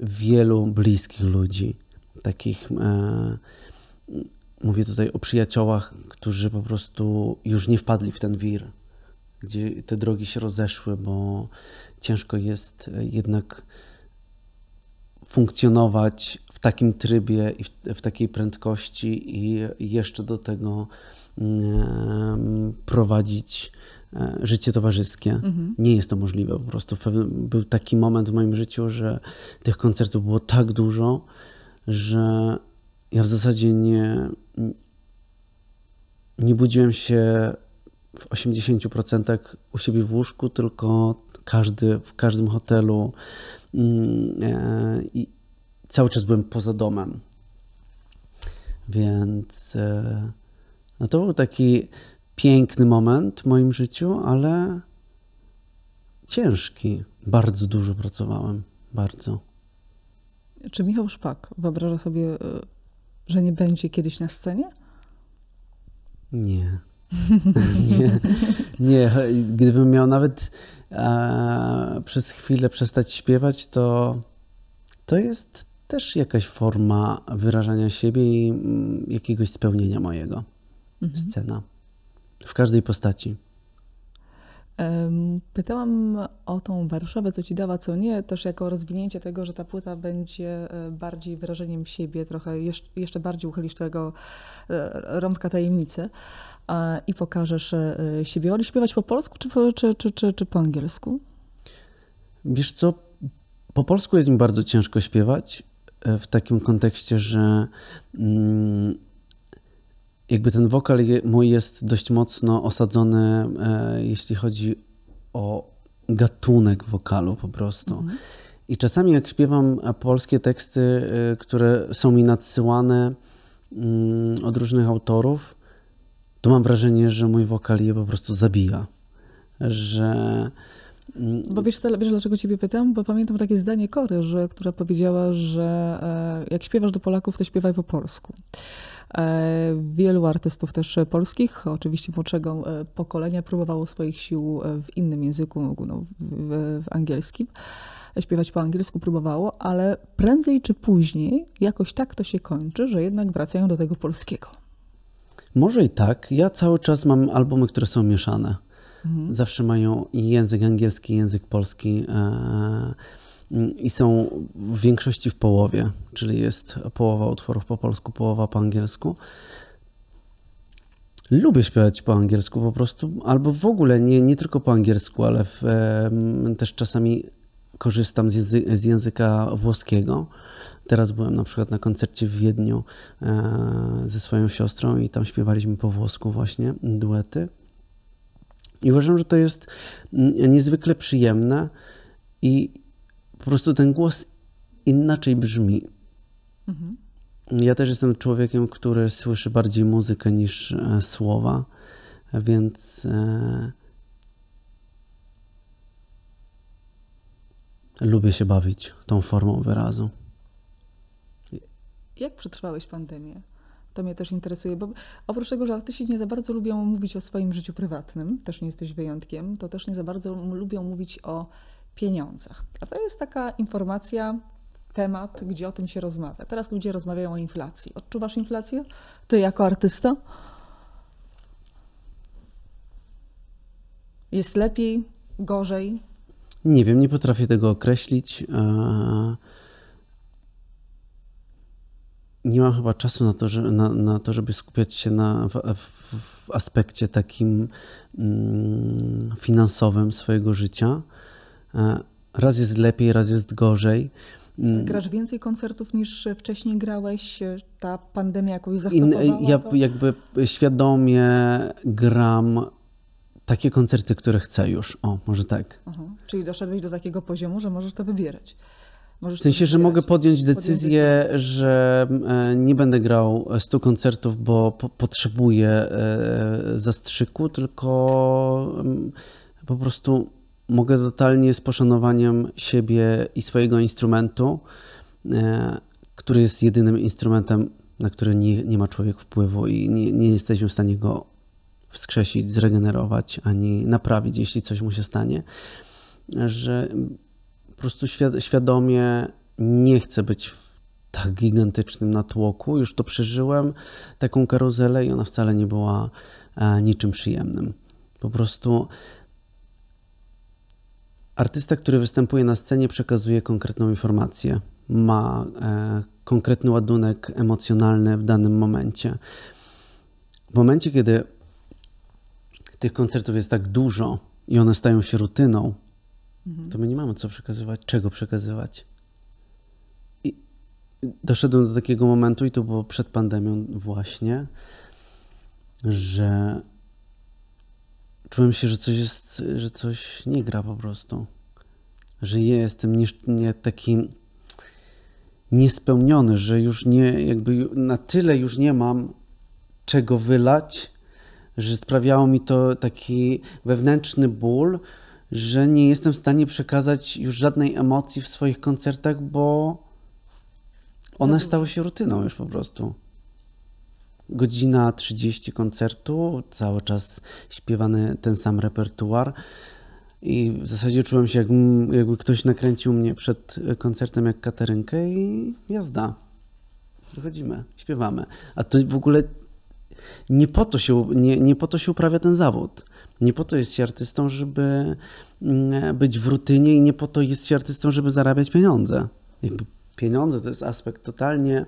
wielu bliskich ludzi, takich e, mówię tutaj o przyjaciołach, którzy po prostu już nie wpadli w ten wir, gdzie te drogi się rozeszły, bo ciężko jest jednak funkcjonować w takim trybie i w, w takiej prędkości i jeszcze do tego mm, prowadzić e, życie towarzyskie. Mhm. Nie jest to możliwe po prostu. Był taki moment w moim życiu, że tych koncertów było tak dużo, że ja w zasadzie nie, nie budziłem się w 80% u siebie w łóżku, tylko każdy, w każdym hotelu mm, e, i cały czas byłem poza domem. Więc e, no to był taki piękny moment w moim życiu, ale ciężki. Bardzo dużo pracowałem. Bardzo. Czy Michał Szpak wyobraża sobie, e, że nie będzie kiedyś na scenie? Nie. nie, nie. Gdybym miał nawet e, przez chwilę przestać śpiewać, to to jest też jakaś forma wyrażania siebie i mm, jakiegoś spełnienia mojego. Mhm. Scena. W każdej postaci. Pytałam o tą Warszawę, co ci dała, co nie, też jako rozwinięcie tego, że ta płyta będzie e, bardziej wyrażeniem siebie, trochę jeszcze bardziej uchylisz tego e, rąbka tajemnicy i pokażesz e, siebie. Wolisz śpiewać po polsku czy, czy, czy, czy, czy po angielsku? Wiesz co, po polsku jest mi bardzo ciężko śpiewać w takim kontekście, że mm, jakby ten wokal mój jest dość mocno osadzony, e, jeśli chodzi o gatunek wokalu po prostu. Mhm. I czasami jak śpiewam polskie teksty, e, które są mi nadsyłane mm, od różnych autorów, to mam wrażenie, że mój wokal je po prostu zabija. Że. Mm, Bo wiesz, wiesz, dlaczego ciebie pytam? Bo pamiętam takie zdanie Kory, że, która powiedziała, że e, jak śpiewasz do Polaków, to śpiewaj po polsku. E, wielu artystów też polskich, oczywiście młodszego e, pokolenia, próbowało swoich sił e, w innym języku, no, w, w angielskim śpiewać po angielsku próbowało, ale prędzej czy później jakoś tak to się kończy, że jednak wracają do tego polskiego. Może i tak. Ja cały czas mam albumy, które są mieszane. Mhm. Zawsze mają język angielski, język polski i są w większości w połowie, czyli jest połowa utworów po polsku, połowa po angielsku. Lubię śpiewać po angielsku po prostu, albo w ogóle nie, nie tylko po angielsku, ale w, też czasami korzystam z, języ z, języka włoskiego. Teraz byłem na przykład na koncercie w Wiedniu e, ze swoją siostrą i tam śpiewaliśmy po włosku właśnie duety. I uważam, że to jest niezwykle przyjemne i po prostu ten głos inaczej brzmi. Mhm. Ja też jestem człowiekiem, który słyszy bardziej muzykę niż e, słowa, więc e, lubię się bawić tą formą wyrazu. Jak przetrwałeś pandemię? To mnie też interesuje, bo oprócz tego, że artyści nie za bardzo lubią mówić o swoim życiu prywatnym, też nie jesteś wyjątkiem, to też nie za bardzo lubią mówić o pieniądzach. A to jest taka informacja, temat, gdzie o tym się rozmawia. Teraz ludzie rozmawiają o inflacji. Odczuwasz inflację? Ty jako artysta? Jest lepiej, gorzej? Nie wiem, nie potrafię tego określić. E, nie mam chyba czasu na to, że, na, na to żeby skupiać się na, w, w, aspekcie takim mm, finansowym swojego życia. E, raz jest lepiej, raz jest gorzej. Mm. Grasz więcej koncertów niż wcześniej grałeś? Ta pandemia jakoś zastopowała Ja to? jakby świadomie gram takie koncerty, które chcę już. O, może tak. Aha. Czyli doszedłeś do takiego poziomu, że możesz to wybierać. Możesz w sensie, że mogę podjąć decyzję, podjąć decyzję, że e, nie będę grał 100 koncertów, bo po potrzebuję e, zastrzyku, tylko mm, po prostu mogę totalnie z poszanowaniem siebie i swojego instrumentu, e, który jest jedynym instrumentem, na który nie, nie ma człowiek wpływu i nie, nie jesteśmy w stanie go wskrzesić, zregenerować ani naprawić, jeśli coś mu się stanie, że po prostu świadomie nie chcę być w tak gigantycznym natłoku. Już to przeżyłem, taką karuzelę, i ona wcale nie była e, niczym przyjemnym. Po prostu artysta, który występuje na scenie, przekazuje konkretną informację, ma e, konkretny ładunek emocjonalny w danym momencie. W momencie, kiedy tych koncertów jest tak dużo i one stają się rutyną, mhm. to my nie mamy co przekazywać, czego przekazywać. I doszedłem do takiego momentu, i to było przed pandemią właśnie, że czułem się, że coś jest, że coś nie gra po prostu. Że jestem nie, nie taki niespełniony, że już nie, jakby na tyle już nie mam czego wylać, że sprawiało mi to taki wewnętrzny ból, że nie jestem w stanie przekazać już żadnej emocji w swoich koncertach, bo one stały się rutyną już po prostu. Godzina 30 koncertu, cały czas śpiewany ten sam repertuar. I w zasadzie czułem się, jak, jakby ktoś nakręcił mnie przed koncertem jak katerynkę i jazda. Dochodzimy, śpiewamy. A to w ogóle nie po to się, nie, nie po to się uprawia ten zawód. Nie po to jest się artystą, żeby mm, być w rutynie i nie po to jest się artystą, żeby zarabiać pieniądze. Jakby pieniądze to jest aspekt totalnie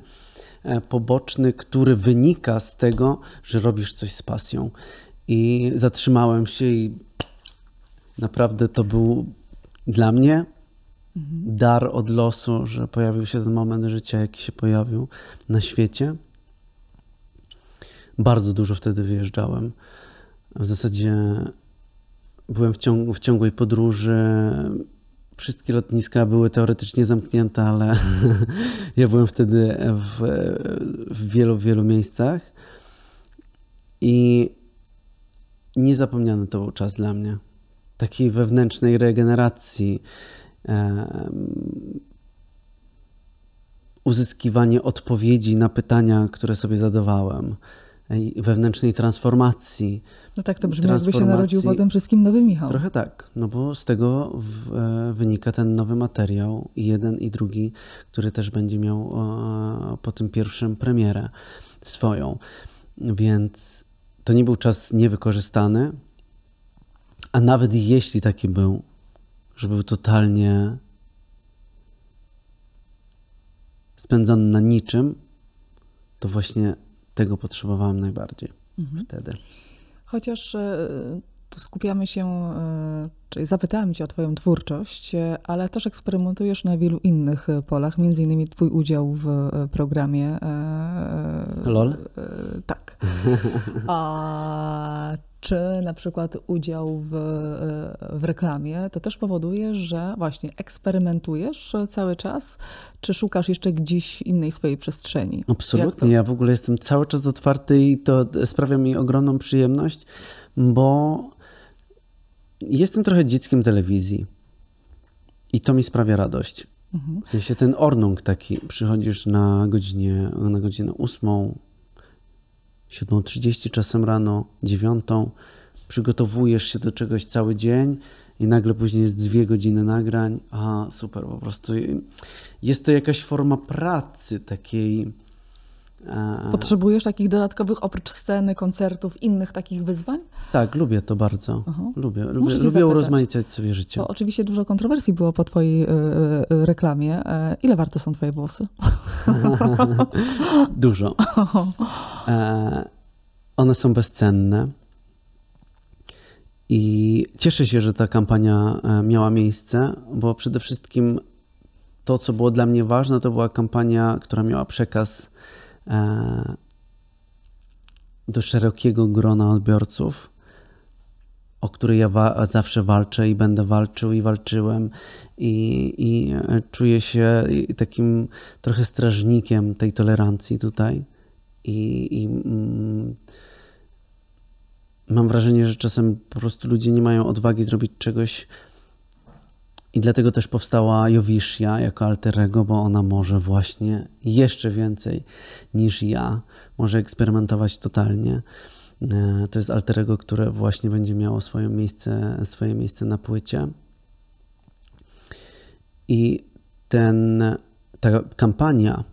e, poboczny, który wynika z tego, że robisz coś z pasją. I zatrzymałem się i naprawdę to był dla mnie mhm. dar od losu, że pojawił się ten moment życia, jaki się pojawił na świecie. Bardzo dużo wtedy wyjeżdżałem. W zasadzie byłem w, ciągu, w ciągłej podróży. Wszystkie lotniska były teoretycznie zamknięte, ale ja byłem wtedy w, w wielu, wielu miejscach. I niezapomniany to był czas dla mnie. Takiej wewnętrznej regeneracji, uzyskiwanie odpowiedzi na pytania, które sobie zadawałem wewnętrznej transformacji. No tak, to brzmi jakby się narodził potem wszystkim nowy Michał. Trochę tak, no bo z tego w, e, wynika ten nowy materiał, i jeden i drugi, który też będzie miał e, po tym pierwszym premierę swoją. Więc to nie był czas niewykorzystany, a nawet jeśli taki był, że był totalnie spędzony na niczym, to właśnie tego potrzebowałem najbardziej mhm. wtedy. Chociaż e, tu skupiamy się, e, czyli zapytałem cię o twoją twórczość, e, ale też eksperymentujesz na wielu innych polach, między innymi twój udział w programie. LOL? Tak. A czy na przykład udział w, w reklamie, to też powoduje, że właśnie eksperymentujesz cały czas, czy szukasz jeszcze gdzieś innej swojej przestrzeni? Absolutnie, ja w ogóle jestem cały czas otwarty i to sprawia mi ogromną przyjemność, bo jestem trochę dzieckiem telewizji i to mi sprawia radość. Mhm. W sensie ten ornung taki, przychodzisz na godzinie, na godzinę ósmą, 7.30 czasem rano, 9, przygotowujesz się do czegoś cały dzień i nagle później jest dwie godziny nagrań. A super, po prostu jest to jakaś forma pracy takiej. E, Potrzebujesz takich dodatkowych, oprócz sceny, koncertów, innych takich wyzwań? Tak, lubię to bardzo. Aha. Lubię, lubię, lubię urozmaicać sobie życie. Bo oczywiście dużo kontrowersji było po twojej y, reklamie. Ile warte są twoje włosy? dużo. E, one są bezcenne. I cieszę się, że ta kampania miała miejsce, bo przede wszystkim to, co było dla mnie ważne, to była kampania, która miała przekaz e, do szerokiego grona odbiorców, o który ja wa zawsze walczę i będę walczył i walczyłem. I, i e, czuję się takim trochę strażnikiem tej tolerancji tutaj. I, i mm, mam wrażenie, że czasem po prostu ludzie nie mają odwagi zrobić czegoś i dlatego też powstała Jowiszia jako alterego, bo ona może właśnie jeszcze więcej niż ja, może eksperymentować totalnie. E, to jest alterego, które właśnie będzie miało swoje miejsce, swoje miejsce na płycie. I ten ta kampania,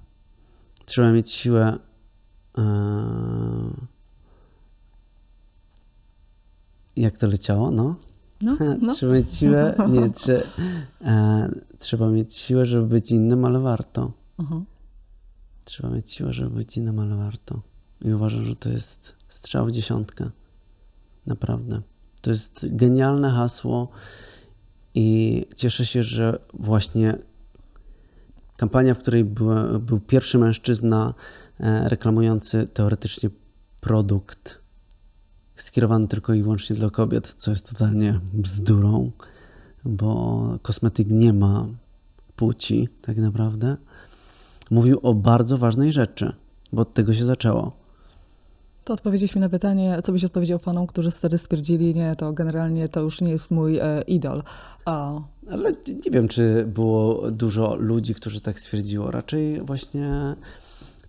trzeba mieć siłę. E, jak to leciało? No. No, no. Trzeba mieć siłę. Nie, trze, e, trzeba mieć siłę, żeby być innym, ale warto. Mhm. Trzeba mieć siłę, żeby być innym, ale warto. I uważam, że to jest strzał w dziesiątkę. Naprawdę. To jest genialne hasło i cieszę się, że właśnie kampania, w której był, był pierwszy mężczyzna e, reklamujący teoretycznie produkt skierowany tylko i wyłącznie dla kobiet, co jest totalnie bzdurą, bo kosmetyk nie ma płci tak naprawdę. Mówił o bardzo ważnej rzeczy, bo od tego się zaczęło. To odpowiedzieliśmy na pytanie, co byś odpowiedział fanom, którzy wtedy stwierdzili, nie, to generalnie to już nie jest mój e, idol. A... Ale nie wiem, czy było dużo ludzi, którzy tak stwierdziło. Raczej właśnie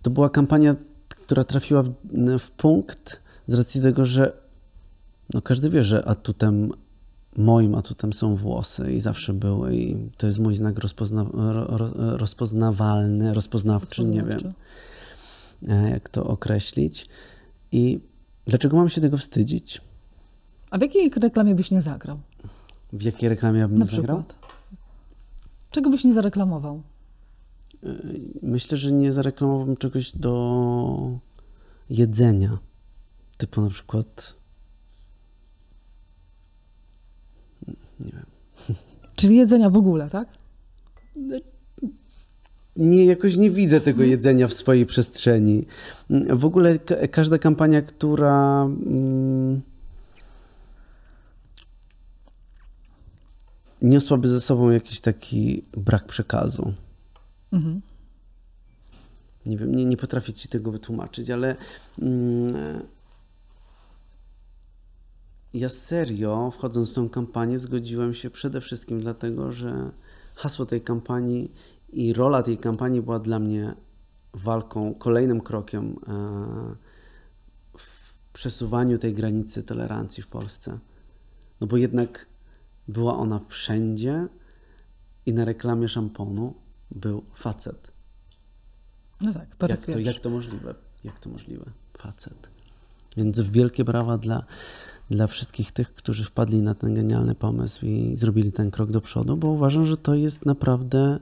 to była kampania, która trafiła w, w punkt z racji tego, że no każdy wie, że atutem moim atutem są włosy i zawsze były i to jest mój znak rozpozna, rozpoznawalny, rozpoznawczy, nie wiem e, jak to określić. I dlaczego mam się tego wstydzić? A w jakiej reklamie byś nie zagrał? W jakiej reklamie ja bym Na nie zagrał? przykład. Czego byś nie zareklamował? E, myślę, że nie zareklamowałbym czegoś do jedzenia. Typu na przykład. Nie wiem. Czyli jedzenia w ogóle, tak? nie, jakoś nie widzę tego jedzenia w swojej przestrzeni. W ogóle ka każda kampania, która. Mm, niosłaby ze sobą jakiś taki brak przekazu. Mhm. Nie wiem, nie, nie potrafię ci tego wytłumaczyć, ale mm, ja serio, wchodząc w tą kampanię, zgodziłem się przede wszystkim dlatego, że hasło tej kampanii i rola tej kampanii była dla mnie walką, kolejnym krokiem e, w przesuwaniu tej granicy tolerancji w Polsce. No bo jednak była ona wszędzie i na reklamie szamponu był facet. No tak, po raz jak to, pierwszy. jak to możliwe? Jak to możliwe? Facet. Więc wielkie brawa dla, dla wszystkich tych, którzy wpadli na ten genialny pomysł i zrobili ten krok do przodu, bo uważam, że to jest naprawdę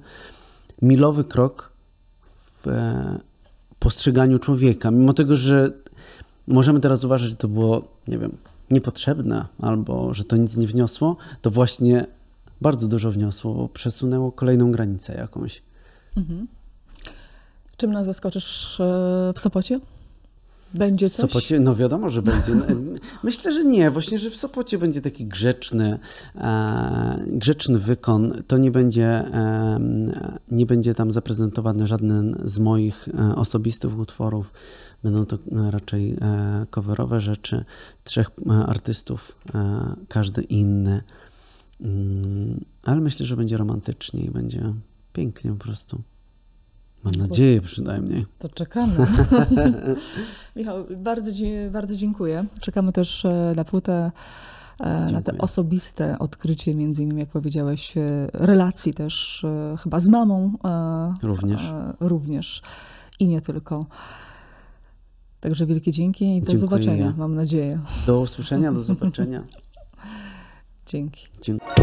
milowy krok w e, postrzeganiu człowieka. Mimo tego, że możemy teraz uważać, że to było, nie wiem, niepotrzebne albo że to nic nie wniosło, to właśnie bardzo dużo wniosło, bo przesunęło kolejną granicę jakąś. Mhm. Czym nas zaskoczysz e, w Sopocie? Będzie W coś? Sopocie, no wiadomo, że będzie. Myślę, że nie. Właśnie, że w Sopocie będzie taki grzeczny, e, grzeczny wykon. To nie będzie, nie będzie tam zaprezentowany żaden z moich e, osobistych utworów. Będą to e, raczej coverowe rzeczy. Trzech artystów, każdy inny. Mm, ale myślę, że będzie romantycznie i będzie pięknie po prostu. Mam nadzieję przynajmniej. To czekamy. Michał, bardzo, bardzo dziękuję. Czekamy też e, na płytę, dziękuję. na te osobiste odkrycie, między innymi, jak powiedziałeś, e, relacji też e, chyba z mamą. Również. Również. I nie tylko. Także wielkie dzięki i do dziękuję. zobaczenia, mam nadzieję. Do usłyszenia, do zobaczenia. Dzięki. Dziękuję.